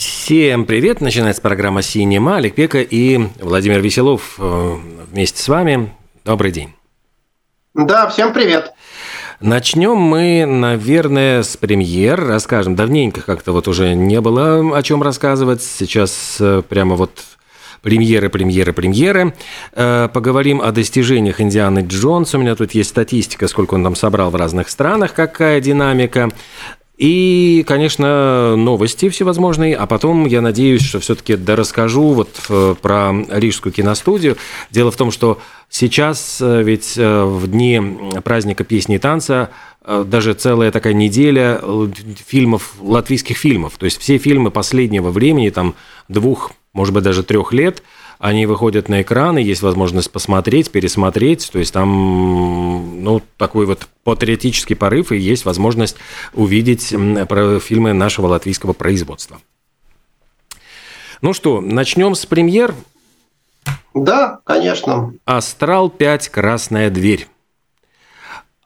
Всем привет! Начинается программа «Синема». Олег Пека и Владимир Веселов э, вместе с вами. Добрый день. Да, всем привет. Начнем мы, наверное, с премьер. Расскажем. Давненько как-то вот уже не было о чем рассказывать. Сейчас э, прямо вот премьеры, премьеры, премьеры. Э, Поговорим о достижениях Индианы Джонс. У меня тут есть статистика, сколько он там собрал в разных странах, какая динамика. И, конечно, новости всевозможные, а потом я надеюсь, что все-таки расскажу вот э, про Рижскую киностудию. Дело в том, что сейчас э, ведь э, в дни праздника песни и танца даже целая такая неделя фильмов, латвийских фильмов. То есть все фильмы последнего времени, там двух, может быть, даже трех лет – они выходят на экраны, есть возможность посмотреть, пересмотреть, то есть там ну, такой вот патриотический порыв, и есть возможность увидеть фильмы нашего латвийского производства. Ну что, начнем с премьер? Да, конечно. «Астрал 5. Красная дверь».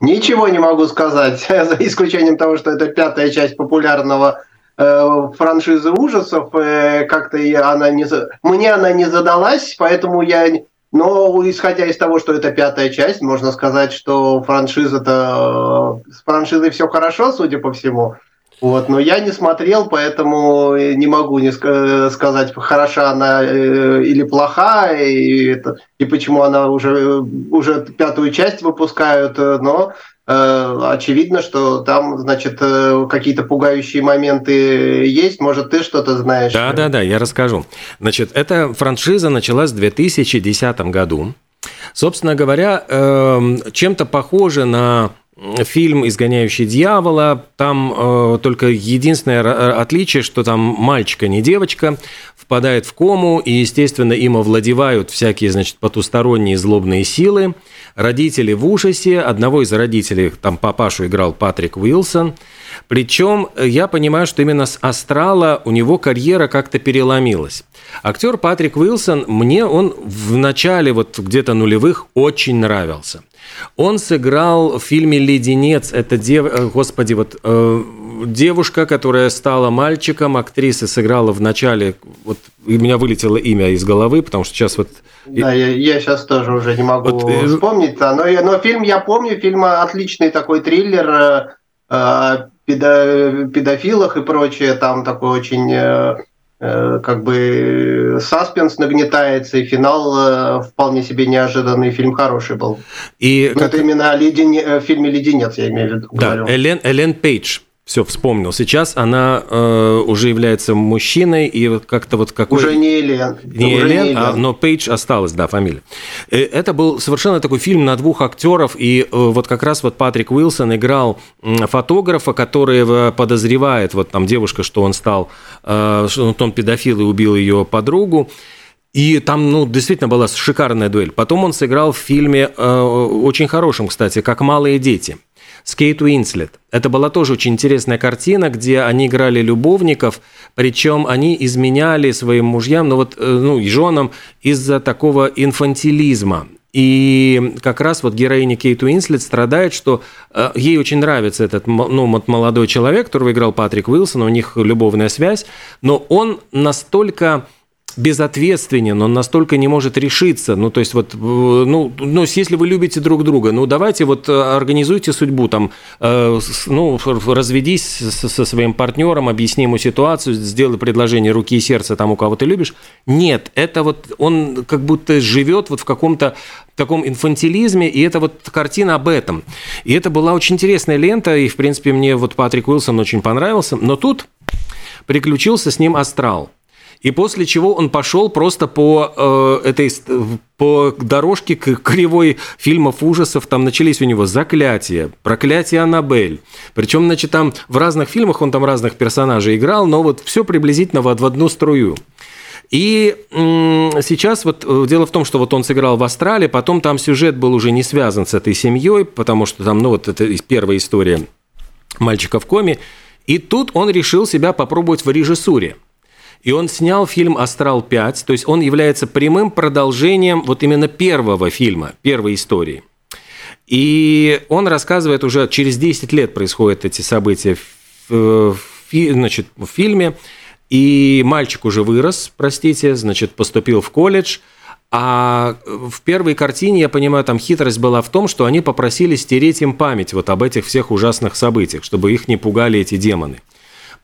Ничего не могу сказать, за исключением того, что это пятая часть популярного франшизы ужасов, э, как-то она не... Мне она не задалась, поэтому я... Но исходя из того, что это пятая часть, можно сказать, что франшиза-то... С франшизой все хорошо, судя по всему. Вот, но я не смотрел, поэтому не могу не сказать, хороша она э, или плоха, и, это, и почему она уже, уже пятую часть выпускают, но Э, очевидно, что там, значит, э, какие-то пугающие моменты есть. Может, ты что-то знаешь? Да, да, да, я расскажу. Значит, эта франшиза началась в 2010 году. Собственно говоря, эм, чем-то похоже на фильм «Изгоняющий дьявола». Там э, только единственное отличие, что там мальчика, не девочка, впадает в кому, и, естественно, им овладевают всякие, значит, потусторонние злобные силы. Родители в ужасе. Одного из родителей, там папашу играл Патрик Уилсон. Причем я понимаю, что именно с «Астрала» у него карьера как-то переломилась. Актер Патрик Уилсон, мне он в начале вот где-то нулевых очень нравился. Он сыграл в фильме «Леденец». Это, дев... Э, господи, вот э, девушка, которая стала мальчиком, актриса сыграла в начале, вот у меня вылетело имя из головы, потому что сейчас вот... Да, я, я сейчас тоже уже не могу вот, э, вспомнить, но, но фильм я помню, фильм отличный такой триллер э, о педо, педофилах и прочее, там такой очень как бы саспенс нагнетается, и финал э, вполне себе неожиданный, фильм хороший был. И Но как... Это именно о ледене... Э, фильме «Леденец», я имею в виду. Да, говорю. Элен, Элен Пейдж все, вспомнил. Сейчас она э, уже является мужчиной, и вот как-то вот какой... Уже не Элен. Не уже Элен, не Элен. А, но Пейдж осталась, да, фамилия. И это был совершенно такой фильм на двух актеров, и э, вот как раз вот Патрик Уилсон играл фотографа, который подозревает, вот там девушка, что он стал, э, что он педофил и убил ее подругу. И там, ну, действительно была шикарная дуэль. Потом он сыграл в фильме, э, очень хорошем, кстати, «Как малые дети» с Кейт Уинслет. Это была тоже очень интересная картина, где они играли любовников, причем они изменяли своим мужьям, ну вот, э, ну, и женам из-за такого инфантилизма. И как раз вот героиня Кейт Уинслет страдает, что э, ей очень нравится этот ну, вот молодой человек, которого играл Патрик Уилсон, у них любовная связь, но он настолько безответственен, он настолько не может решиться. Ну, то есть, вот, э, ну, ну, если вы любите друг друга, ну, давайте вот э, организуйте судьбу, там, э, ну, разведись со, со своим партнером, объясни ему ситуацию, сделай предложение руки и сердца тому, кого ты любишь. Нет, это вот он как будто живет вот в каком-то таком инфантилизме, и это вот картина об этом. И это была очень интересная лента, и, в принципе, мне вот Патрик Уилсон очень понравился, но тут приключился с ним астрал. И после чего он пошел просто по э, этой по дорожке к кривой фильмов ужасов. Там начались у него заклятия, проклятие Аннабель. Причем, значит, там в разных фильмах он там разных персонажей играл, но вот все приблизительно в, одну струю. И сейчас вот э, дело в том, что вот он сыграл в Австралии, потом там сюжет был уже не связан с этой семьей, потому что там, ну вот это первая история мальчика в коме. И тут он решил себя попробовать в режиссуре. И он снял фильм «Астрал 5», то есть он является прямым продолжением вот именно первого фильма, первой истории. И он рассказывает уже, через 10 лет происходят эти события в, значит, в фильме, и мальчик уже вырос, простите, значит, поступил в колледж, а в первой картине, я понимаю, там хитрость была в том, что они попросили стереть им память вот об этих всех ужасных событиях, чтобы их не пугали эти демоны.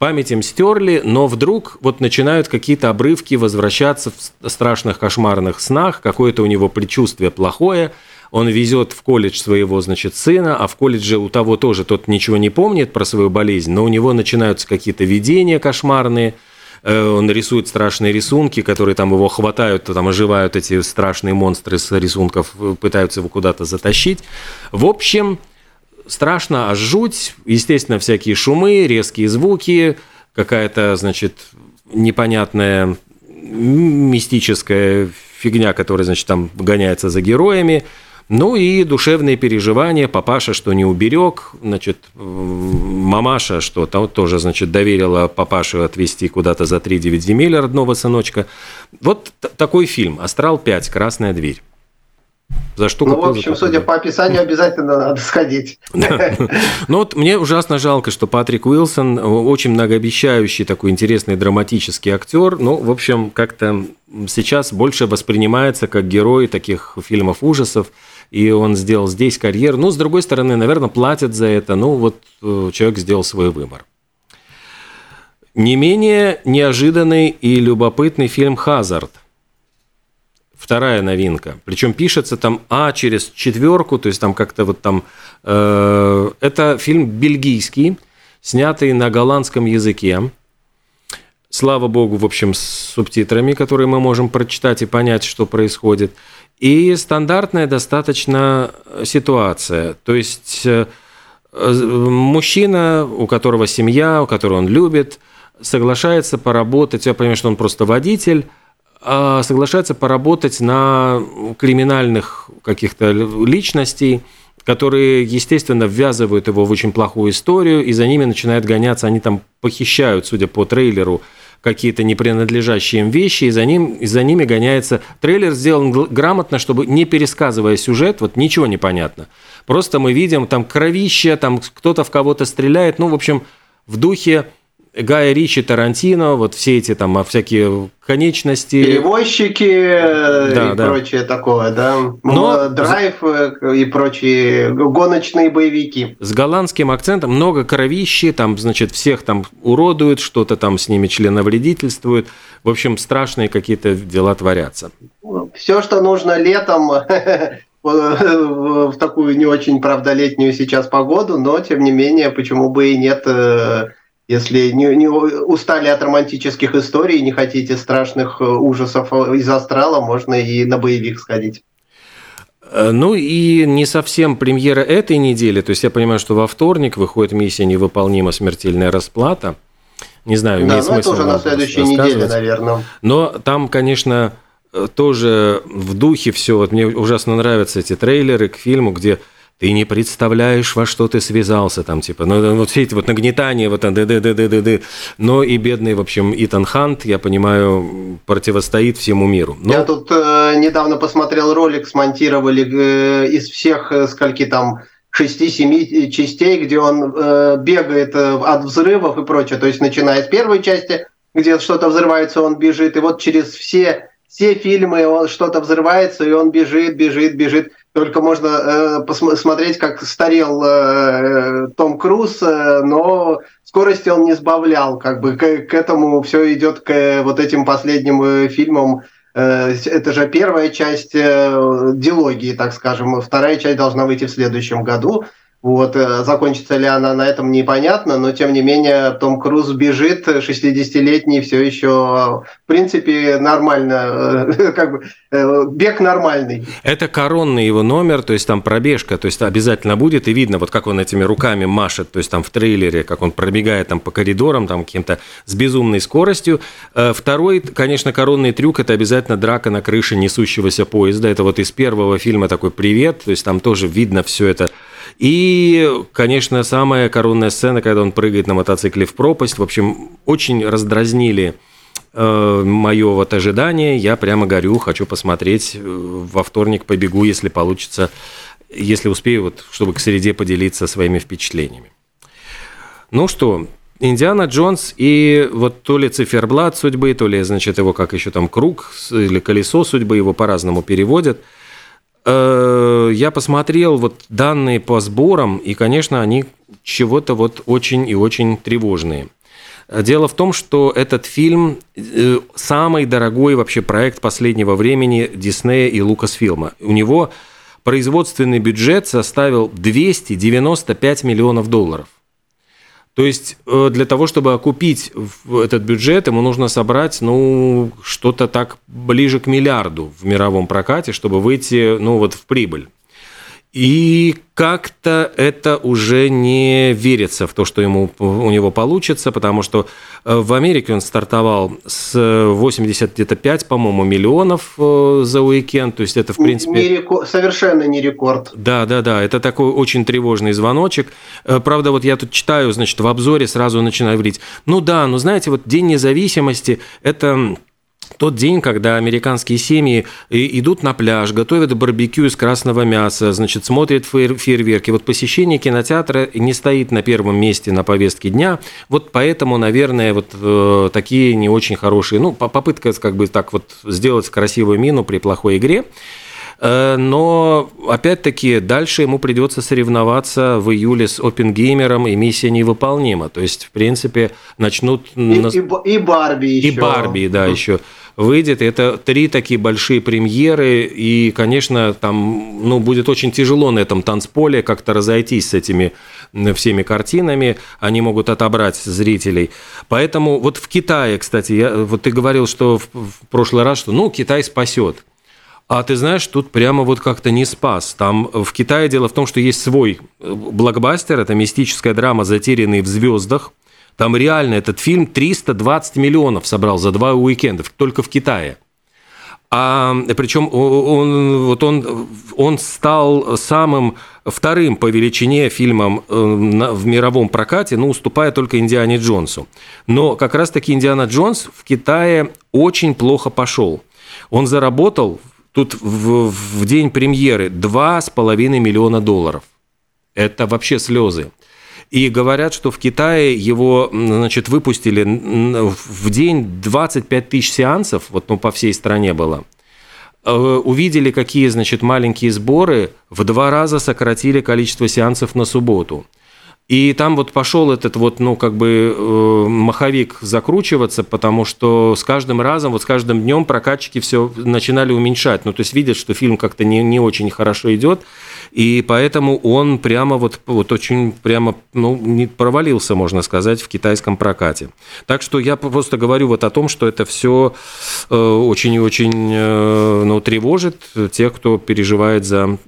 Память им стерли, но вдруг вот начинают какие-то обрывки возвращаться в страшных кошмарных снах, какое-то у него предчувствие плохое, он везет в колледж своего, значит, сына, а в колледже у того тоже тот ничего не помнит про свою болезнь, но у него начинаются какие-то видения кошмарные, э, он рисует страшные рисунки, которые там его хватают, там оживают эти страшные монстры с рисунков, пытаются его куда-то затащить. В общем, страшно, аж жуть. Естественно, всякие шумы, резкие звуки, какая-то, значит, непонятная мистическая фигня, которая, значит, там гоняется за героями. Ну и душевные переживания, папаша, что не уберег, значит, мамаша, что тоже, значит, доверила папашу отвезти куда-то за 3-9 земель родного сыночка. Вот такой фильм «Астрал 5. Красная дверь». За что ну, в общем, судя по описанию, обязательно надо сходить. Ну вот мне ужасно жалко, что Патрик Уилсон очень многообещающий такой интересный драматический актер. Ну, в общем, как-то сейчас больше воспринимается как герой таких фильмов ужасов. И он сделал здесь карьеру. Ну, с другой стороны, наверное, платят за это. Ну, вот э, человек сделал свой выбор. Не менее неожиданный и любопытный фильм «Хазард» вторая новинка. Причем пишется там А через четверку, то есть там как-то вот там... Э, это фильм бельгийский, снятый на голландском языке. Слава богу, в общем, с субтитрами, которые мы можем прочитать и понять, что происходит. И стандартная достаточно ситуация. То есть э, мужчина, у которого семья, у которого он любит, соглашается поработать, я понимаю, что он просто водитель, соглашается поработать на криминальных каких-то личностей, которые, естественно, ввязывают его в очень плохую историю, и за ними начинают гоняться, они там похищают, судя по трейлеру, какие-то непринадлежащие им вещи, и за, ним, и за ними гоняется... Трейлер сделан грамотно, чтобы не пересказывая сюжет, вот ничего не понятно. Просто мы видим там кровище, там кто-то в кого-то стреляет, ну, в общем, в духе Гая Ричи, Тарантино, вот все эти там всякие конечности. Перевозчики э, да, и да. прочее такое, да. Но... Драйв э, и прочие гоночные боевики. С голландским акцентом много кровищи, там, значит, всех там уродуют, что-то там с ними членовредительствуют. В общем, страшные какие-то дела творятся. Все, что нужно летом в такую не очень, правда, летнюю сейчас погоду, но, тем не менее, почему бы и нет э, если не, не устали от романтических историй не хотите страшных э, ужасов из астрала, можно и на боевик сходить. Э, ну и не совсем премьера этой недели. То есть я понимаю, что во вторник выходит миссия «Невыполнима смертельная расплата». Не знаю, имеет да, смысл. Да, это уже на следующей неделе, наверное. Но там, конечно, э, тоже в духе все. Вот мне ужасно нравятся эти трейлеры к фильму, где ты не представляешь, во что ты связался там, типа, ну, вот все эти вот нагнетания, вот д д д д д д но и бедный, в общем, Итан Хант, я понимаю, противостоит всему миру. Но... Я тут э, недавно посмотрел ролик, смонтировали э, из всех, э, скольки там, шести-семи частей, где он э, бегает э, от взрывов и прочее, то есть начиная с первой части, где что-то взрывается, он бежит, и вот через все все фильмы что-то взрывается, и он бежит, бежит, бежит. Только можно э, посмотреть, как старел э, Том Круз, э, но скорости он не сбавлял. Как бы к, к этому все идет к э, вот этим последним э, фильмам. Э, это же первая часть э, дилогии, так скажем. Вторая часть должна выйти в следующем году. Вот, э, закончится ли она на этом, непонятно, но тем не менее Том Круз бежит, 60-летний, все еще, в принципе, нормально, э, как бы, э, бег нормальный. Это коронный его номер, то есть там пробежка, то есть обязательно будет, и видно, вот как он этими руками машет, то есть там в трейлере, как он пробегает там по коридорам, там каким-то с безумной скоростью. Второй, конечно, коронный трюк – это обязательно драка на крыше несущегося поезда. Это вот из первого фильма такой «Привет», то есть там тоже видно все это и, конечно, самая коронная сцена, когда он прыгает на мотоцикле в пропасть. В общем, очень раздразнили э, мое вот ожидание. Я прямо горю, хочу посмотреть. Э, во вторник побегу, если получится, если успею, вот, чтобы к среде поделиться своими впечатлениями. Ну что, Индиана Джонс и вот то ли циферблат судьбы, то ли, значит, его как еще там круг или колесо судьбы, его по-разному переводят – я посмотрел вот данные по сборам, и, конечно, они чего-то вот очень и очень тревожные. Дело в том, что этот фильм э, самый дорогой вообще проект последнего времени Диснея и Лукасфилма. У него производственный бюджет составил 295 миллионов долларов. То есть э, для того, чтобы окупить этот бюджет, ему нужно собрать, ну, что-то так ближе к миллиарду в мировом прокате, чтобы выйти, ну, вот в прибыль. И как-то это уже не верится в то, что ему, у него получится, потому что э, в Америке он стартовал с 85, по-моему, миллионов э, за уикенд, то есть это, в принципе... Не рекорд, совершенно не рекорд. Да, да, да, это такой очень тревожный звоночек. Э, правда, вот я тут читаю, значит, в обзоре сразу начинаю говорить, ну да, ну знаете, вот День независимости – это тот день, когда американские семьи идут на пляж, готовят барбекю из красного мяса, значит, смотрят фейерверки. Вот посещение кинотеатра не стоит на первом месте на повестке дня. Вот поэтому, наверное, вот э, такие не очень хорошие, ну, попытка как бы так вот сделать красивую мину при плохой игре. Э, но, опять-таки, дальше ему придется соревноваться в июле с Опенгеймером, и миссия невыполнима. То есть, в принципе, начнут... И, и, и Барби еще. И Барби, да, еще выйдет. Это три такие большие премьеры, и, конечно, там ну, будет очень тяжело на этом танцполе как-то разойтись с этими всеми картинами, они могут отобрать зрителей. Поэтому вот в Китае, кстати, я, вот ты говорил, что в, в прошлый раз, что ну, Китай спасет. А ты знаешь, тут прямо вот как-то не спас. Там в Китае дело в том, что есть свой э, блокбастер, это мистическая драма «Затерянные в звездах». Там реально этот фильм 320 миллионов собрал за два уикенда, только в Китае. А причем он, вот он, он стал самым вторым по величине фильмом э, в мировом прокате, ну, уступая только Индиане Джонсу. Но как раз-таки Индиана Джонс в Китае очень плохо пошел. Он заработал Тут в, в день премьеры 2,5 миллиона долларов. Это вообще слезы. И говорят, что в Китае его значит, выпустили в день 25 тысяч сеансов, вот ну, по всей стране было. Э, увидели, какие значит, маленькие сборы, в два раза сократили количество сеансов на субботу. И там вот пошел этот вот, ну, как бы э, маховик закручиваться, потому что с каждым разом, вот с каждым днем прокатчики все начинали уменьшать. Ну, то есть видят, что фильм как-то не, не очень хорошо идет, и поэтому он прямо вот, вот очень прямо, ну, не провалился, можно сказать, в китайском прокате. Так что я просто говорю вот о том, что это все э, очень и очень э, ну, тревожит тех, кто переживает за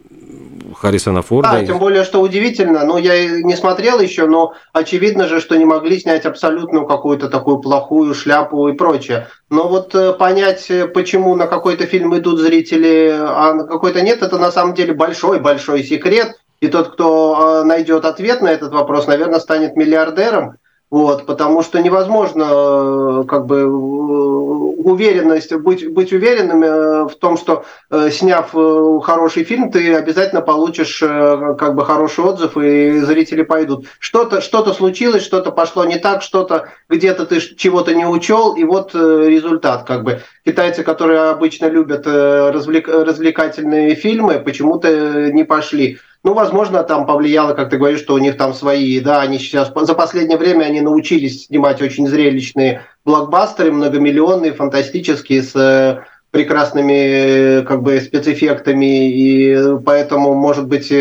Харрисона Форда. Да, тем более, что удивительно, ну, я не смотрел еще, но очевидно же, что не могли снять абсолютно какую-то такую плохую шляпу и прочее. Но вот э, понять, э, почему на какой-то фильм идут зрители, а на какой-то нет, это на самом деле большой-большой секрет. И тот, кто э, найдет ответ на этот вопрос, наверное, станет миллиардером. Вот, потому что невозможно э, как бы э, уверенность, быть, быть уверенным э, в том, что сняв хороший фильм, ты обязательно получишь как бы хороший отзыв, и зрители пойдут. Что-то что случилось, что-то пошло не так, что-то где-то ты чего-то не учел, и вот результат. Как бы. Китайцы, которые обычно любят развлек, развлекательные фильмы, почему-то не пошли. Ну, возможно, там повлияло, как ты говоришь, что у них там свои, да, они сейчас за последнее время они научились снимать очень зрелищные блокбастеры, многомиллионные, фантастические, с прекрасными как бы спецэффектами, и поэтому, может быть,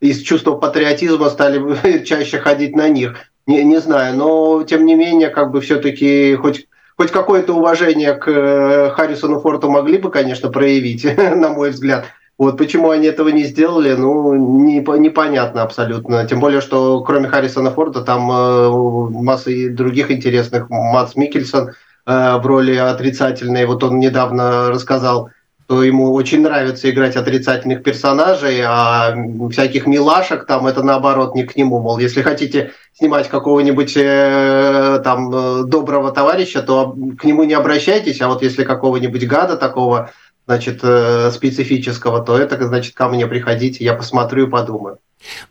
из чувства патриотизма стали чаще ходить на них. Не, не знаю, но тем не менее, как бы все-таки хоть хоть какое-то уважение к э, Харрисону Форту могли бы, конечно, проявить, на мой взгляд. Вот почему они этого не сделали, ну, не, непонятно абсолютно. Тем более, что кроме Харрисона Форда там э, масса и других интересных. Мац Микельсон э, в роли отрицательной. Вот он недавно рассказал, что ему очень нравится играть отрицательных персонажей, а всяких милашек там это наоборот не к нему. Мол, если хотите снимать какого-нибудь э, там э, доброго товарища, то к нему не обращайтесь, а вот если какого-нибудь гада такого, значит, э, специфического, то это, значит, ко мне приходите, я посмотрю и подумаю.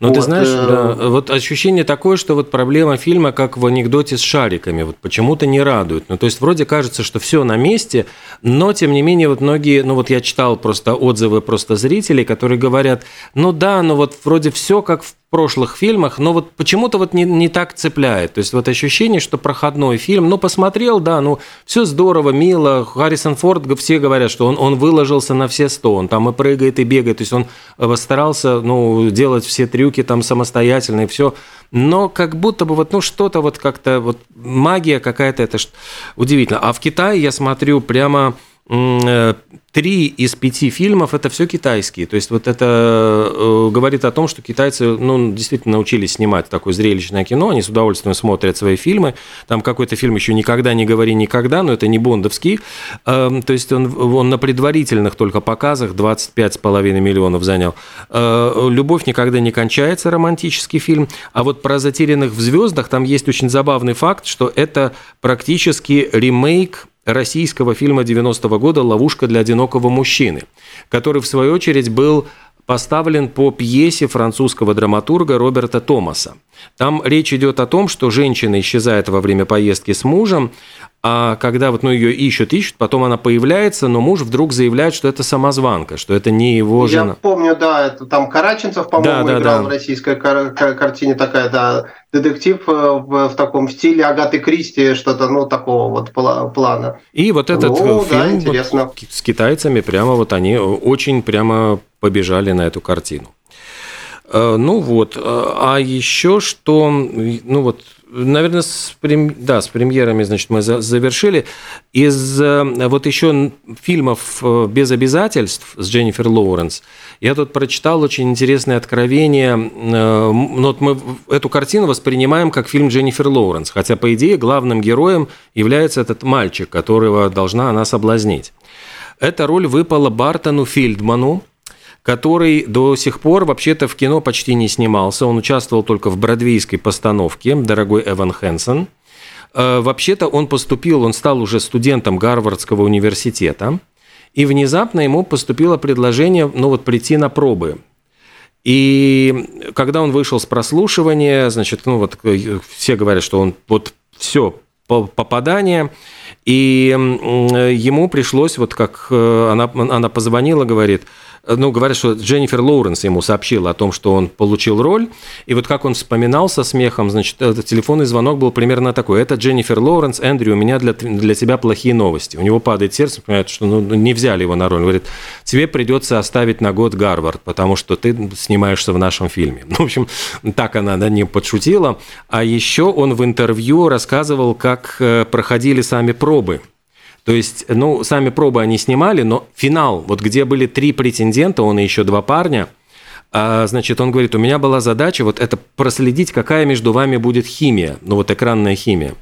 Но вот, ты знаешь, э... да, вот ощущение такое, что вот проблема фильма, как в анекдоте с шариками, вот почему-то не радует. Ну, то есть вроде кажется, что все на месте, но тем не менее вот многие, ну вот я читал просто отзывы просто зрителей, которые говорят, ну да, ну вот вроде все как в прошлых фильмах, но вот почему-то вот не, не так цепляет. То есть вот ощущение, что проходной фильм, ну посмотрел, да, ну все здорово, мило. Харрисон Форд, все говорят, что он, он выложился на все сто, он там и прыгает, и бегает, то есть он старался, ну, делать все трюки там самостоятельно и все. Но как будто бы вот, ну, что-то вот как-то, вот магия какая-то, это удивительно. А в Китае я смотрю прямо Э, три из пяти фильмов это все китайские. То есть вот это э, говорит о том, что китайцы ну, действительно научились снимать такое зрелищное кино, они с удовольствием смотрят свои фильмы. Там какой-то фильм еще «Никогда не говори никогда», но это не бондовский. Э, то есть он, он на предварительных только показах 25,5 миллионов занял. Э, «Любовь никогда не кончается» романтический фильм. А вот про «Затерянных в звездах» там есть очень забавный факт, что это практически ремейк российского фильма 90-го года «Ловушка для одинокого мужчины», который, в свою очередь, был поставлен по пьесе французского драматурга Роберта Томаса. Там речь идет о том, что женщина исчезает во время поездки с мужем, а когда вот ну, ее ищут, ищут, потом она появляется, но муж вдруг заявляет, что это самозванка, что это не его жена. Я помню, да, это там Караченцев, по-моему, да, да, играл да. в российской кар- кар- картине такая, да, детектив э, в, в таком стиле Агаты Кристи, что-то, ну, такого вот плана. И вот этот ну, фильм да. Вот, с китайцами прямо вот они очень прямо побежали на эту картину. Э, ну вот, э, а еще что, ну вот Наверное, с, прем... да, с премьерами, значит, мы завершили. Из э, вот еще фильмов э, «Без обязательств» с Дженнифер Лоуренс я тут прочитал очень интересное откровение. Э, ну, вот мы эту картину воспринимаем как фильм Дженнифер Лоуренс, хотя, по идее, главным героем является этот мальчик, которого должна она соблазнить. Эта роль выпала Бартону Фильдману, который до сих пор вообще-то в кино почти не снимался. Он участвовал только в бродвейской постановке «Дорогой Эван Хэнсон». Э, вообще-то он поступил, он стал уже студентом Гарвардского университета, и внезапно ему поступило предложение, ну вот, прийти на пробы. И когда он вышел с прослушивания, значит, ну вот э, все говорят, что он вот все попадание, и ему пришлось, вот как э, она, она позвонила, говорит, ну, говорят, что Дженнифер Лоуренс ему сообщила о том, что он получил роль, и вот как он вспоминал со смехом, значит, телефонный звонок был примерно такой. Это Дженнифер Лоуренс, Эндрю, у меня для, для тебя плохие новости. У него падает сердце, понимает, что ну, не взяли его на роль. Он говорит, тебе придется оставить на год Гарвард, потому что ты снимаешься в нашем фильме. Ну, в общем, так она да, не подшутила. А еще он в интервью рассказывал, как э, проходили сами пробы то есть, ну, сами пробы они снимали, но финал, вот где были три претендента, он и еще два парня, а, значит, он говорит, у меня была задача вот это проследить, какая между вами будет химия, ну вот экранная химия.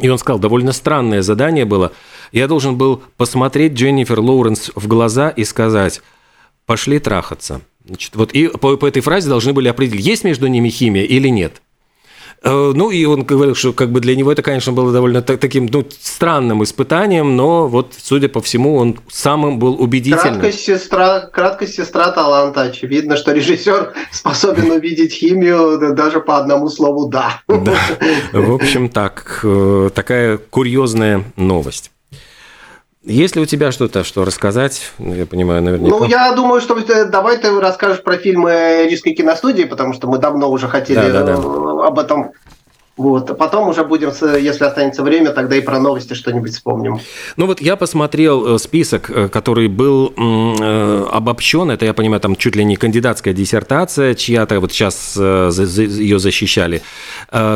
И он сказал, довольно странное задание было. Я должен был посмотреть Дженнифер Лоуренс в глаза и сказать, пошли трахаться. Значит, вот и по, по этой фразе должны были определить, есть между ними химия или нет. Э, ну, и он говорил, что как бы для него это, конечно, было довольно таким ну, странным испытанием, но вот, судя по всему, он самым был убедительным. Краткость сестра, краткость сестра таланта. Очевидно, что режиссер способен увидеть химию даже по одному слову «да». Да. В общем, так, э, такая курьезная новость. Есть ли у тебя что-то, что рассказать? Ну, я понимаю, наверняка. Ну, я думаю, что давай ты расскажешь про фильмы Рижской киностудии, потому что мы давно уже хотели да, да, да. об этом Вот. А потом уже будем, если останется время, тогда и про новости что-нибудь вспомним. Ну вот я посмотрел э, список, э, который был э, обобщен. Это, я понимаю, там чуть ли не кандидатская диссертация, чья-то вот сейчас ее защищали.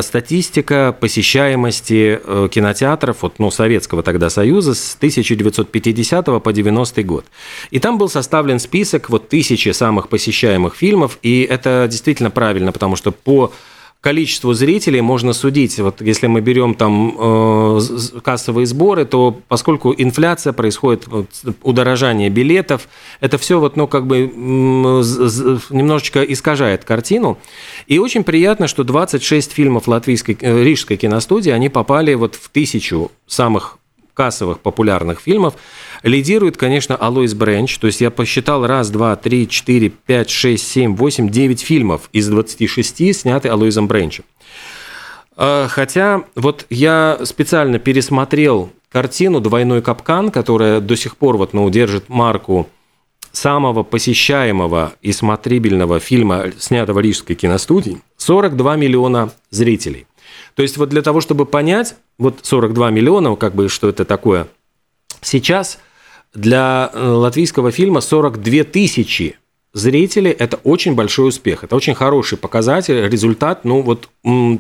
Статистика посещаемости кинотеатров, вот, ну, Советского тогда Союза с 1950 по 90 год. И там был составлен список вот тысячи самых посещаемых фильмов, и это действительно правильно, потому что по количеству зрителей можно судить. Вот если мы берем там э, кассовые сборы, то поскольку инфляция происходит, вот, удорожание билетов, это все вот, ну, как бы немножечко искажает картину. И очень приятно, что 26 фильмов латвийской, э, рижской киностудии, они попали вот в тысячу самых кассовых популярных фильмов. Лидирует, конечно, Алоис Бренч. То есть я посчитал раз, два, три, четыре, пять, шесть, семь, восемь, девять фильмов из 26 сняты Алоизом Бренчем. А, хотя вот я специально пересмотрел картину «Двойной капкан», которая до сих пор вот, ну, держит марку самого посещаемого и смотрибельного фильма, снятого Рижской киностудией, 42 миллиона зрителей. То есть вот для того, чтобы понять, вот 42 миллиона, как бы, что это такое, сейчас для э, латвийского фильма 42 тысячи зрителей – это очень большой успех, это очень хороший показатель, результат, ну, вот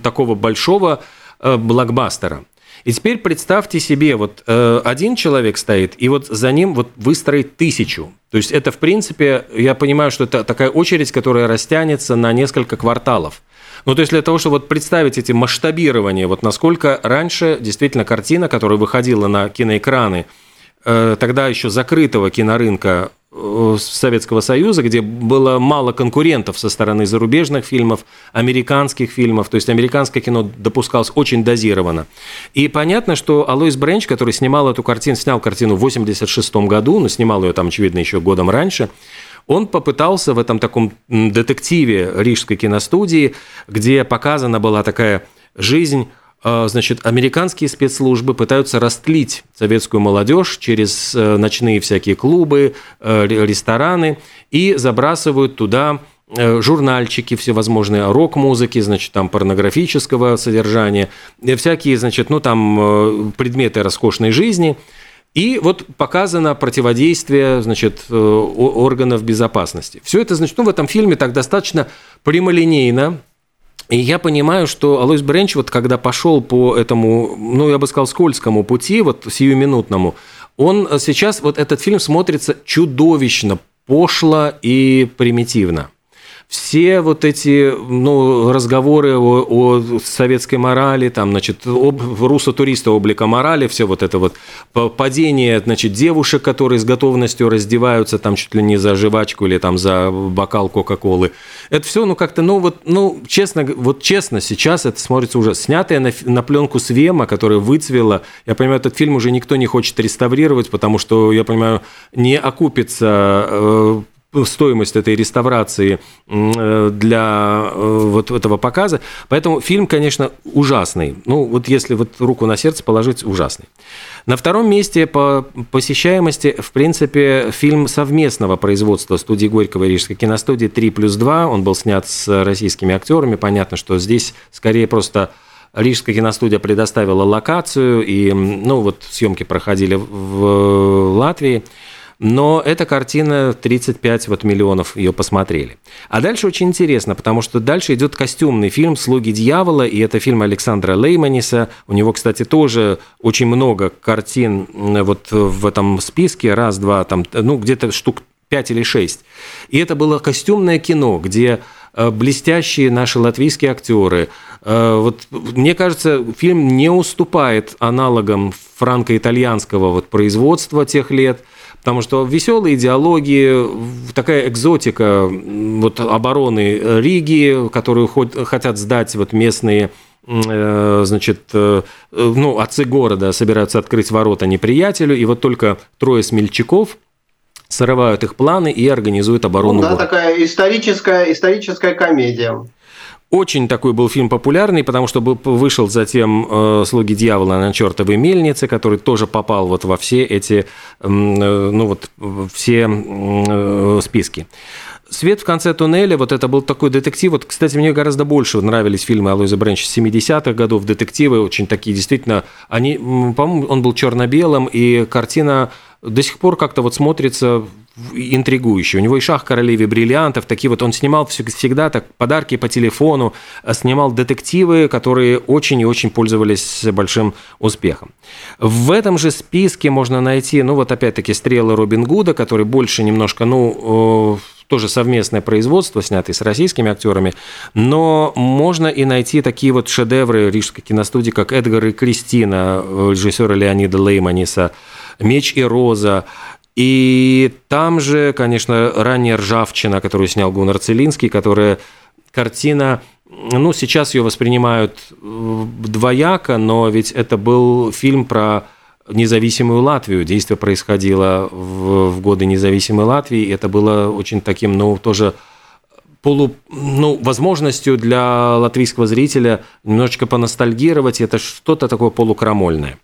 такого большого э, блокбастера. И теперь представьте себе, вот э, один человек стоит, и вот за ним вот выстроить тысячу. То есть это, в принципе, я понимаю, что это такая очередь, которая растянется на несколько кварталов. Ну, то есть для того, чтобы вот представить эти масштабирования, вот насколько раньше действительно картина, которая выходила на киноэкраны, тогда еще закрытого кинорынка э, Советского Союза, где было мало конкурентов со стороны зарубежных фильмов, американских фильмов, то есть американское кино допускалось очень дозированно. И понятно, что Алоис Бренч, который снимал эту картину, снял картину в 86 году, но снимал ее там, очевидно, еще годом раньше, он попытался в этом таком детективе Рижской киностудии, где показана была такая жизнь э, Значит, американские спецслужбы пытаются растлить советскую молодежь через э, ночные всякие клубы, э, рестораны и забрасывают туда журнальчики всевозможные, рок-музыки, значит, там порнографического содержания, всякие, значит, ну там предметы роскошной жизни – и вот показано противодействие значит, э, органов безопасности. Все это, значит, ну, в этом фильме так достаточно прямолинейно, и я понимаю, что Алойс Бренч, вот когда пошел по этому, ну, я бы сказал, скользкому пути, вот сиюминутному, он сейчас, вот этот фильм смотрится чудовищно пошло и примитивно все вот эти ну, разговоры о, о советской морали, там, значит, об руссо-туриста облика морали, все вот это вот падение, значит, девушек, которые с готовностью раздеваются там чуть ли не за жвачку или там за бокал Кока-Колы. Это все, ну, как-то, ну, вот, ну, честно, вот честно, сейчас это смотрится уже снятое на, на пленку Свема, которая выцвела. Я понимаю, этот фильм уже никто не хочет реставрировать, потому что, я понимаю, не окупится э, стоимость этой реставрации э, для э, вот этого показа. Поэтому фильм, конечно, ужасный. Ну, вот если вот руку на сердце положить, ужасный. На втором месте по посещаемости, в принципе, фильм совместного производства студии Горького и Рижской киностудии «3 плюс 2». Он был снят с российскими актерами. Понятно, что здесь скорее просто Рижская киностудия предоставила локацию, и ну, вот съемки проходили в Латвии. Но эта картина 35 вот миллионов ее посмотрели. А дальше очень интересно, потому что дальше идет костюмный фильм «Слуги дьявола», и это фильм Александра Лейманиса. У него, кстати, тоже очень много картин вот в этом списке. Раз, два, там, ну, где-то штук 5 или 6. И это было костюмное кино, где э, блестящие наши латвийские актеры. Э, вот, мне кажется, фильм не уступает аналогам франко-итальянского вот производства тех лет – Потому что веселые диалоги, такая экзотика вот, обороны Риги, которую хотят сдать вот местные э, значит, э, ну, отцы города собираются открыть ворота неприятелю, и вот только трое смельчаков срывают их планы и организуют оборону ну, да, города. такая историческая, историческая комедия. Очень такой был фильм популярный, потому что вышел затем э, «Слуги дьявола» на чертовой мельнице, который тоже попал вот во все эти, э, ну вот, все э, списки. свет в конце туннеля, вот это был такой детектив. Вот, кстати, мне гораздо больше нравились фильмы Алоиза Бренч 70-х годов, детективы очень такие, действительно, они, по-моему, он был черно-белым, и картина до сих пор как-то вот смотрится интригующий. У него и «Шах королеве бриллиантов», такие вот он снимал всегда так подарки по телефону, а снимал детективы, которые очень и очень пользовались большим успехом. В этом же списке можно найти, ну вот опять-таки «Стрелы Робин Гуда», который больше немножко, ну, тоже совместное производство, снятое с российскими актерами, но можно и найти такие вот шедевры рижской киностудии, как «Эдгар и Кристина» режиссера Леонида Лейманиса, «Меч и роза», и там же, конечно, ранняя ржавчина, которую снял Гуннар Целинский, которая картина, ну, сейчас ее воспринимают э, двояко, но ведь это был фильм про независимую Латвию. Действие происходило в, в годы независимой Латвии, и это было очень таким, ну, тоже полу, ну, возможностью для латвийского зрителя немножечко поностальгировать, это что-то такое полукрамольное.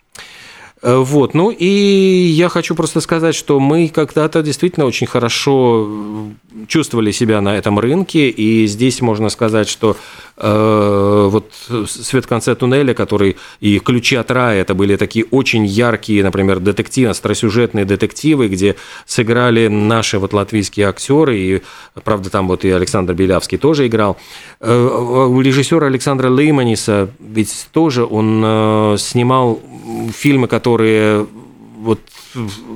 Э, вот, ну и я хочу просто сказать, что мы когда-то действительно очень хорошо чувствовали себя на этом рынке, и здесь можно сказать, что э, вот свет в конце туннеля, который и ключи от рая, это были такие очень яркие, например, детективы, остросюжетные детективы, где сыграли наши вот латвийские актеры, и, правда, там вот и Александр Белявский тоже играл. Э, режиссера Александра Лейманиса ведь тоже он э, снимал фильмы, которые вот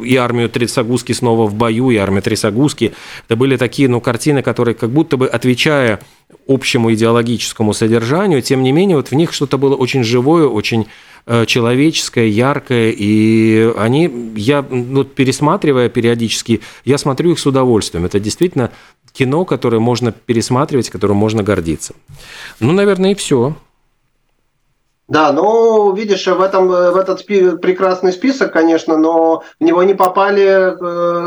и армию Трисагуски снова в бою, и армия Трисагуски. Это были такие ну, картины, которые как будто бы отвечая общему идеологическому содержанию, тем не менее вот в них что-то было очень живое, очень э, человеческое, яркое, и они, я вот пересматривая периодически, я смотрю их с удовольствием. Это действительно кино, которое можно пересматривать, которым можно гордиться. Ну, наверное, и все. Да, ну, видишь, в, этом, в этот спи- прекрасный список, конечно, но в него не попали,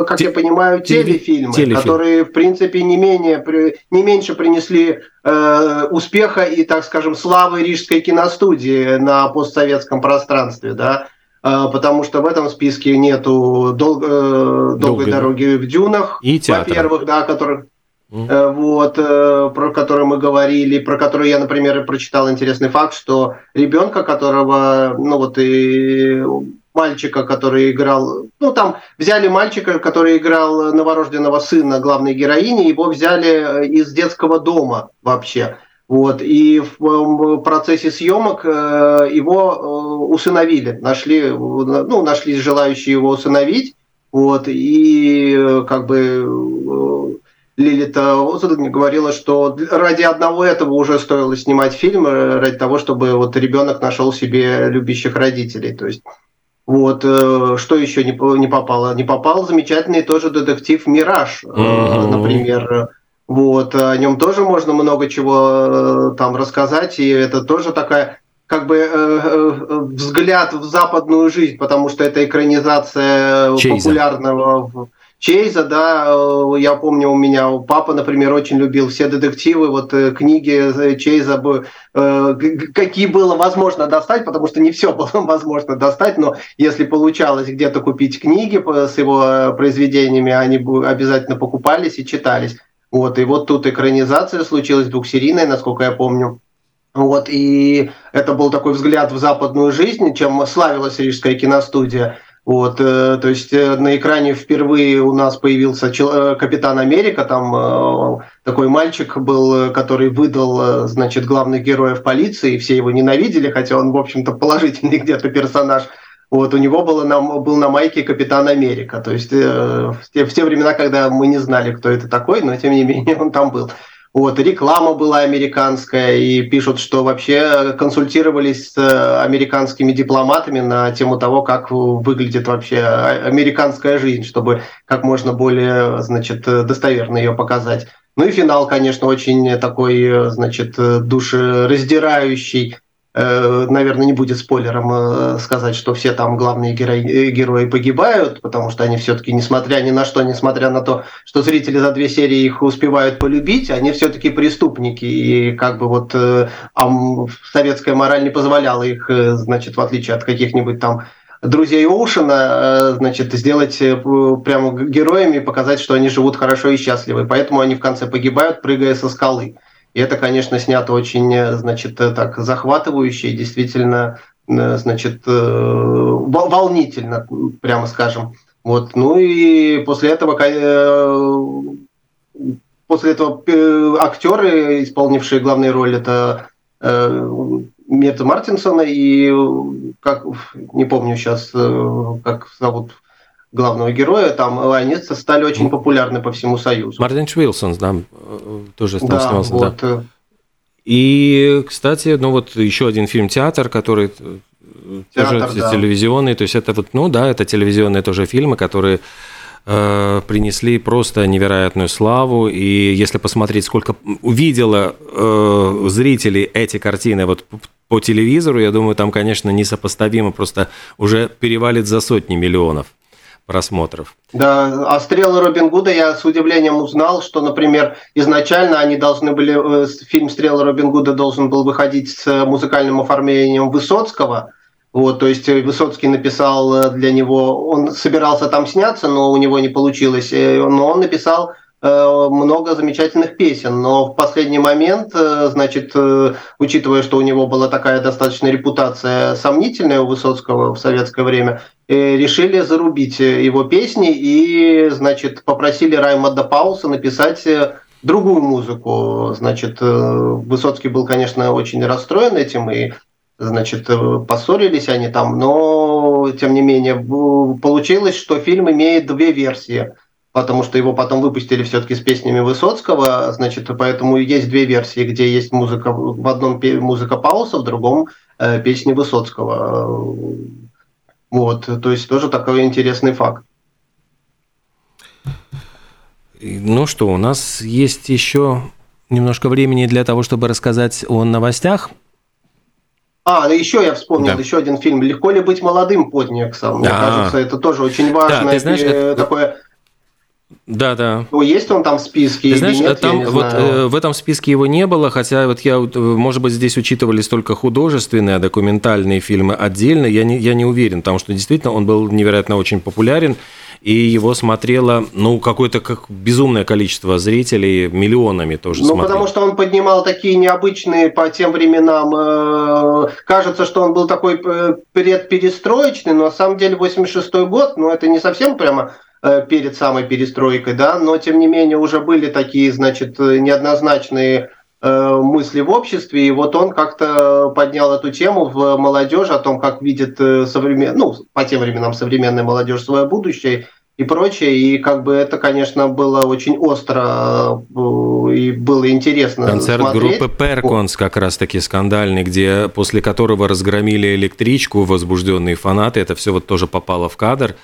э, как Те- я понимаю, телефильмы, телефильм. которые, в принципе, не, менее, не меньше принесли э, успеха и, так скажем, славы рижской киностудии на постсоветском пространстве, да, э, потому что в этом списке нету дол- э, долгой, долгой дороги в дюнах, и во-первых, да, который Э, вот, э, про который мы говорили, про который я, например, прочитал интересный факт, что ребенка, которого, ну вот и мальчика, который играл, ну там взяли мальчика, который играл новорожденного сына главной героини, его взяли э, из детского дома вообще. Вот, и в процессе съемок его усыновили, нашли, ну, нашлись желающие его усыновить, вот, и как бы Лилита Озрудни говорила, что ради одного этого уже стоило снимать фильм, э, ради того, чтобы вот ребенок нашел себе любящих родителей. То есть вот э, что еще не, не попало? Не попал замечательный тоже детектив Мираж, mm-hmm. например. Вот о нем тоже можно много чего там рассказать, и это тоже такая как бы э, взгляд в западную жизнь, потому что это экранизация Чейза. популярного Чейза, да, э, я помню, у меня папа, например, очень любил все детективы, вот э, книги э, Чейза, какие было возможно достать, потому что не все было возможно достать, но если получалось где-то купить книги с его произведениями, они обязательно покупались и читались. Вот, и вот тут экранизация случилась двухсерийная, насколько я помню. Вот, и это был такой взгляд в западную жизнь, чем славилась Рижская киностудия. Вот, э, то есть э, на экране впервые у нас появился э, Капитан Америка, там такой мальчик был, который выдал, значит, главных героев полиции, все его ненавидели, хотя он, в общем-то, положительный где-то персонаж. Вот, у него было на, был на майке Капитан Америка, то есть в, те, в те времена, когда мы не знали, кто это такой, но тем не менее он там был. Вот, реклама была американская, и пишут, что вообще консультировались с э, американскими дипломатами на тему того, как выглядит вообще американская жизнь, чтобы как можно более, значит, достоверно ее показать. Ну и финал, конечно, очень такой, значит, душераздирающий, Э, наверное, не будет спойлером э, сказать, что все там главные герои, э, герои погибают, потому что они все-таки, несмотря ни на что, несмотря на то, что зрители за две серии их успевают полюбить, они все-таки преступники, и как бы вот а советская мораль не позволяла их, значит, в отличие от каких-нибудь там друзей Оушена, значит, сделать прямо героями и показать, что они живут хорошо и счастливы. Поэтому они в конце погибают, прыгая со скалы. И это, конечно, снято очень, значит, так захватывающе и действительно, значит, волнительно, прямо скажем. Вот, ну и после этого после этого э, актеры, исполнившие главные роли, это э, Мета Мартинсона и как не помню сейчас, э, как зовут главного героя, там они стали очень популярны по всему Союзу. Мартин Уилсон, да, тоже там да, снялся, вот. да. И, кстати, ну вот еще один фильм «Театр», который Театр, тоже да. телевизионный, то есть это вот, ну да, это телевизионные тоже фильмы, которые Э, принесли просто невероятную славу. И если посмотреть, сколько увидела э, зрителей эти картины вот по телевизору, я думаю, там, конечно, несопоставимо, просто уже перевалит за сотни миллионов просмотров. Да, а стрелы Робин Гуда я с удивлением узнал, что, например, изначально они должны были, э, фильм «Стрелы Робин Гуда» должен был выходить с музыкальным оформлением Высоцкого, вот, то есть э, Высоцкий написал э, для него, он собирался там сняться, но у него не получилось, но он написал много замечательных песен, но в последний момент, значит, учитывая, что у него была такая достаточно репутация сомнительная у Высоцкого в советское время, решили зарубить его песни и, значит, попросили Раймонда Пауса написать другую музыку. Значит, Высоцкий был, конечно, очень расстроен этим и значит, э, поссорились они там, но, тем не менее, получилось, что фильм имеет две версии, потому что его потом выпустили все-таки с песнями Высоцкого, значит, поэтому есть две версии, где есть музыка, в одном музыка Пауса, в другом э, песни Высоцкого. Вот, то есть тоже такой интересный факт. Ну что, у нас есть еще немножко времени для того, чтобы рассказать о новостях. А, еще я вспомнил да. еще один фильм. Легко ли быть молодым под Нексом? Мне А-а-а. кажется, это тоже очень важное да, ты знаешь, это... такое. Да, да. Ну, есть он там в списке? Ты знаешь, нет, там вот э, в этом списке его не было, хотя вот я, может быть, здесь учитывались только художественные, а документальные фильмы отдельно. Я не, я не уверен, потому что действительно он был невероятно очень популярен и его смотрело, ну, какое-то как безумное количество зрителей, миллионами тоже Ну, смотрели. потому что он поднимал такие необычные по тем временам, э, кажется, что он был такой э, предперестроечный, но на самом деле 86 год, ну, это не совсем прямо э, перед самой перестройкой, да, но тем не менее уже были такие, значит, неоднозначные Э, мысли в обществе, и вот он как-то поднял эту тему в молодежи о том, как видит э, современ... ну, по тем временам современная молодежь свое будущее и прочее, и как бы это, конечно, было очень остро э, и было интересно Концерт смотреть. группы Перконс как раз-таки скандальный, где после которого разгромили электричку возбужденные фанаты, это все вот тоже попало в кадр.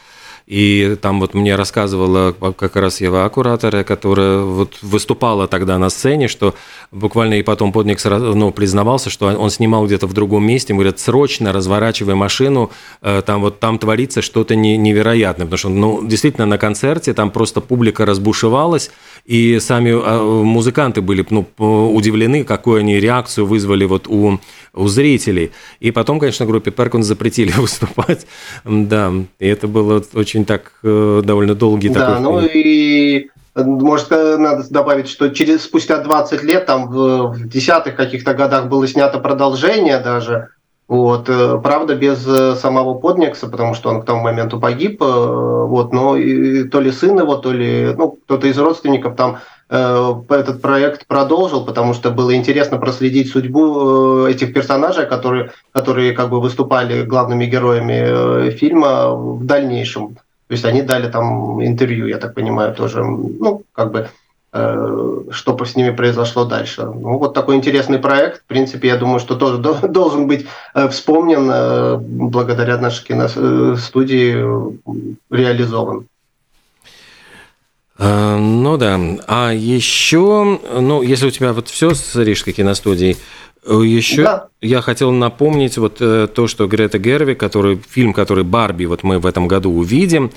И там вот мне рассказывала как раз Ева Аккуратора, которая вот выступала тогда на сцене, что буквально и потом подник ну, признавался, что он снимал где-то в другом месте, говорят, срочно разворачивай машину, э, там вот там творится что-то невероятное, потому что ну, действительно на концерте там просто публика разбушевалась, и сами а, музыканты были ну, удивлены, какую они реакцию вызвали вот у, у зрителей. И потом, конечно, группе Перкон запретили выступать, да, и это было очень так э, довольно долгий да, такой ну и может, надо добавить, что через спустя 20 лет, там в, в десятых каких-то годах было снято продолжение даже, вот, э, правда, без э, самого Подникса, потому что он к тому моменту погиб, вот, но и, то ли сын его, то ли, ну, кто-то из родственников там этот проект продолжил, потому что было интересно проследить судьбу этих персонажей, которые, которые как бы выступали главными героями фильма в дальнейшем. То есть они дали там интервью, я так понимаю, тоже, ну, как бы, э, что с ними произошло дальше. Ну, вот такой интересный проект. В принципе, я думаю, что тоже должен быть э, вспомнен э, благодаря нашей киностудии э, реализован. Э, ну да. А еще, ну, если у тебя вот все с Рижской киностудией, Э, Еще да. я хотел напомнить вот э, то, что Грета Герви, который, фильм, который «Барби» вот мы в этом году увидим,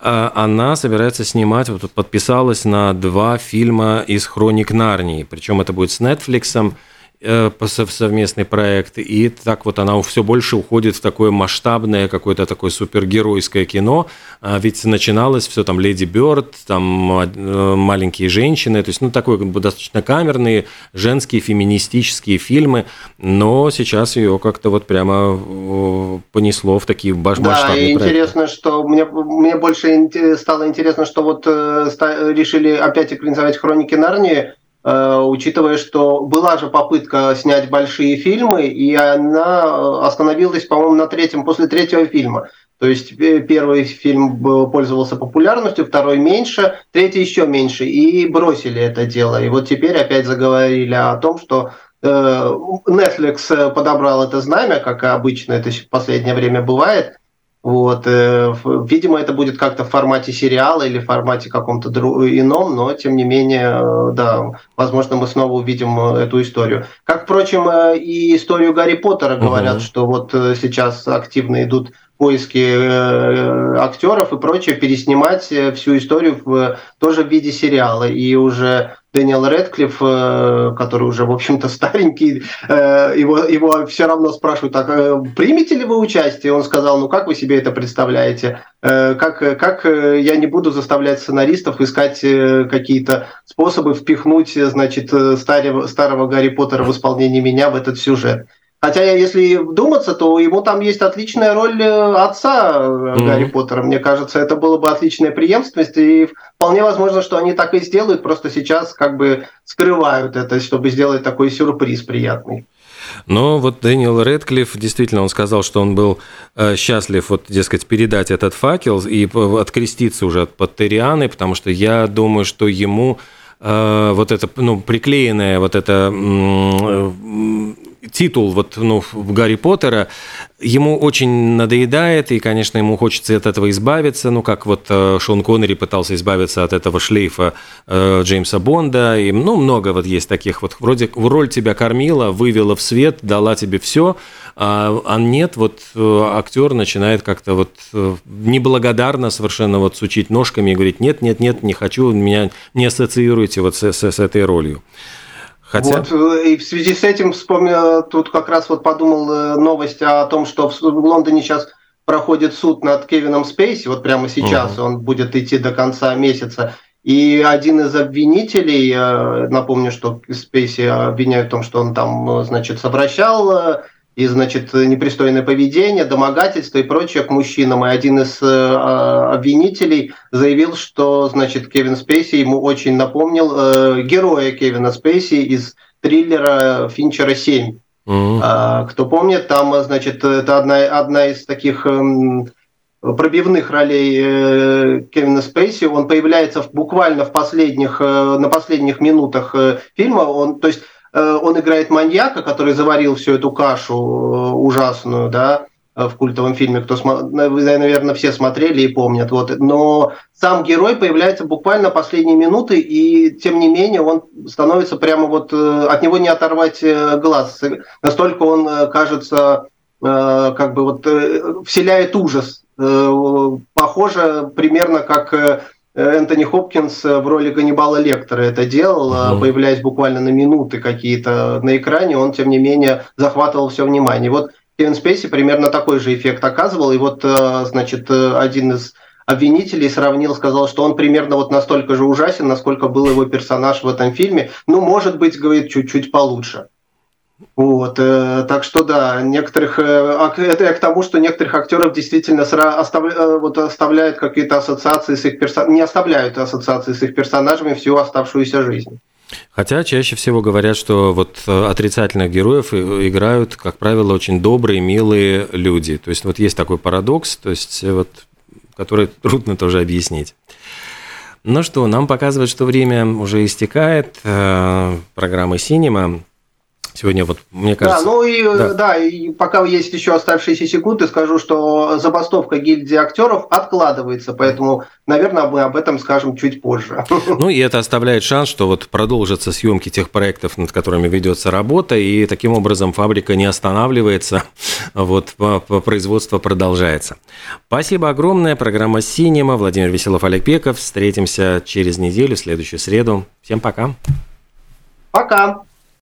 она собирается снимать, вот подписалась на два фильма из «Хроник Нарнии», причем это будет с э, совместный проект, и так вот она все больше уходит в такое масштабное, какое-то такое супергеройское кино, а ведь начиналось все там «Леди Бёрд», там э, «Маленькие женщины», то есть, ну, такой достаточно камерные, женские, феминистические фильмы, но сейчас ее как-то вот прямо понесло в такие масштабные Да, и проекты. интересно, что мне, мне больше стало интересно, что вот э, решили опять экранизовать «Хроники Нарнии», Э, учитывая, что была же попытка снять большие фильмы, и она э, остановилась, по-моему, на третьем, после третьего фильма. То есть э, первый фильм пользовался популярностью, второй меньше, третий еще меньше, и бросили это дело. И вот теперь опять заговорили о том, что Netflix подобрал это знамя, как обычно это в последнее время бывает, вот, э, видимо, это будет как-то в формате сериала или в формате каком-то ином, но тем не менее, э, да, возможно, мы снова увидим э, эту историю. Как, впрочем, и историю Гарри Поттера говорят, угу. что вот сейчас активно идут поиски актеров и прочее, переснимать всю историю в, тоже в виде сериала. И уже Дэниел Редклифф, э, который уже, в общем-то, старенький, э, его, его все равно спрашивают, так, э, примете ли вы участие? Он сказал, ну как вы себе это представляете? Как, как я не буду заставлять сценаристов искать какие-то способы впихнуть, значит, старого, старого Гарри Поттера в исполнении меня в этот сюжет? Хотя, если вдуматься, то ему там есть отличная роль э, отца mm-hmm. Гарри Поттера. Мне кажется, это было бы отличная преемственность, и вполне возможно, что они так и сделают, просто сейчас как бы скрывают это, чтобы сделать такой сюрприз приятный. Но вот Дэниел Редклифф, действительно, он сказал, что он был э, счастлив, вот, дескать, передать этот факел и откреститься уже от Паттерианы, потому что я думаю, что ему вот это, ну, приклеенное вот это титул вот, ну, Гарри Поттера ему очень надоедает, и, конечно, ему хочется от этого избавиться, ну, как вот э, Шон Коннери пытался избавиться от этого шлейфа э, Джеймса Бонда, и, ну, много вот есть таких вот, вроде роль тебя кормила, вывела в свет, дала тебе все, а, а нет, вот э, актер начинает как-то вот неблагодарно совершенно вот сучить ножками и говорить, нет, нет, нет, не хочу, меня не ассоциируйте вот с, с, с этой ролью. Хотя... Вот, э, и в связи с этим вспомнил, тут как раз вот подумал э, новость о том, что в Лондоне сейчас проходит суд над Кевином Спейси, вот прямо сейчас uh-huh. он будет идти до конца месяца. И один из обвинителей, э, напомню, что Спейси обвиняют в том, что он там, значит, совращал и, значит, непристойное поведение, домогательство и прочее к мужчинам. И один из э, а, обвинителей заявил, что, значит, Кевин Спейси ему очень напомнил э, героя Кевина Спейси из триллера Финчера 7. Mm-hmm. А, кто помнит, там, значит, это одна, одна из таких эм, пробивных ролей э, Кевина Спейси. Он появляется в, буквально в последних, э, на последних минутах э, фильма. Он, то есть Э, он играет маньяка, который заварил всю эту кашу э, ужасную, да, э, в культовом фильме, кто, наверное, все смотрели и помнят. Вот. Но сам герой появляется буквально последние минуты, и тем не менее он становится прямо вот... От него не оторвать глаз. Настолько он кажется как бы вот вселяет ужас. Похоже примерно как Энтони Хопкинс в роли Ганнибала Лектора это делал, mm появляясь буквально на минуты какие-то на экране, он, тем не менее, захватывал все внимание. Вот Кевин Спейси примерно такой же эффект оказывал, и вот, э, значит, э, один из обвинителей сравнил, сказал, что он примерно вот настолько же ужасен, насколько был его персонаж в этом фильме. Ну, может быть, говорит, чуть-чуть получше. Вот, э, так что да, некоторых э, это я к тому, что некоторых актеров действительно оставля, э, вот оставляют какие-то ассоциации с их персонажами, не оставляют ассоциации с их персонажами всю оставшуюся жизнь. Хотя чаще всего говорят, что вот отрицательных героев играют, как правило, очень добрые, милые люди. То есть вот есть такой парадокс, то есть вот, который трудно тоже объяснить. Ну что, нам показывает, что время уже истекает. Программы «Синема». Сегодня вот, мне кажется... Да, ну и, да. да, и пока есть еще оставшиеся секунды, скажу, что забастовка гильдии актеров откладывается, поэтому, наверное, мы об этом скажем чуть позже. Ну и это оставляет шанс, что вот продолжатся съемки тех проектов, над которыми ведется работа, и таким образом фабрика не останавливается, вот производство продолжается. Спасибо огромное. Программа «Синема». Владимир Веселов, Олег Пеков. Встретимся через неделю, в следующую среду. Всем пока. Пока.